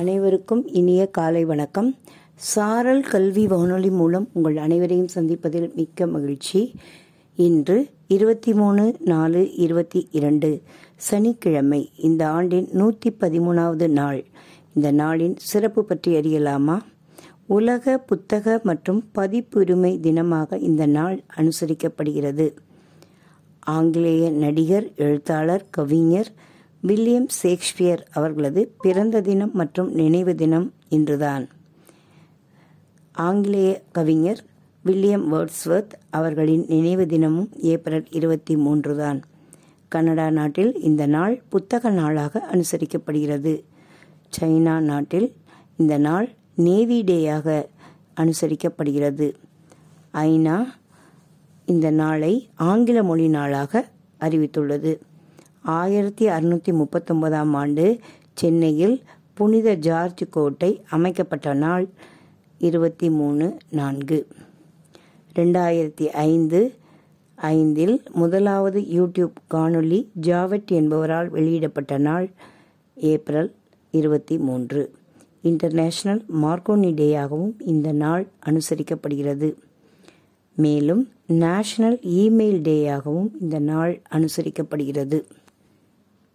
அனைவருக்கும் இனிய காலை வணக்கம். சாரல் கல்வி வானொலி மூலம் உங்கள் அனைவரையும் சந்திப்பதில் மிக்க மகிழ்ச்சி. இன்று இருபத்தி மூணு நாலு இருபத்தி இரண்டு சனிக்கிழமை இந்த ஆண்டின் நூற்றி பதிமூணாவது நாள். இந்த நாளின் சிறப்பு பற்றி அறியலாமா? உலக புத்தக மற்றும் பதிப்புரிமை தினமாக இந்த நாள் அனுசரிக்கப்படுகிறது. ஆங்கிலேய நடிகர் எழுத்தாளர் கவிஞர் வில்லியம் ஷேக்ஸ்பியர் அவர்களது பிறந்த தினம் மற்றும் நினைவு தினம் இன்றுதான். ஆங்கிலேய கவிஞர் வில்லியம் வேர்ட்ஸ்வர்த் அவர்களின் நினைவு தினமும் ஏப்ரல் இருபத்தி மூன்று தான் கனடா நாட்டில் இந்த நாள் புத்தக நாளாக அனுசரிக்கப்படுகிறது. சைனா நாட்டில் இந்த நாள் நேவி டேயாக அனுசரிக்கப்படுகிறது. ஐநா இந்த நாளை ஆங்கில மொழி நாளாக அறிவித்துள்ளது. ஆயிரத்தி அறுநூற்றி முப்பத்தொன்பதாம் ஆண்டு சென்னையில் புனித ஜார்ஜ் கோட்டை அமைக்கப்பட்ட நாள் இருபத்தி மூணு நான்கு. ரெண்டாயிரத்தி ஐந்து ஐந்தில் முதலாவது யூடியூப் காணொளி ஜாவெட் என்பவரால் வெளியிடப்பட்ட நாள் ஏப்ரல் இருபத்தி மூன்று. இன்டர்நேஷனல் மார்க்கோனி டேயாகவும் இந்த நாள் அனுசரிக்கப்படுகிறது. மேலும் நேஷனல் இமெயில் டேயாகவும் இந்த நாள் அனுசரிக்கப்படுகிறது.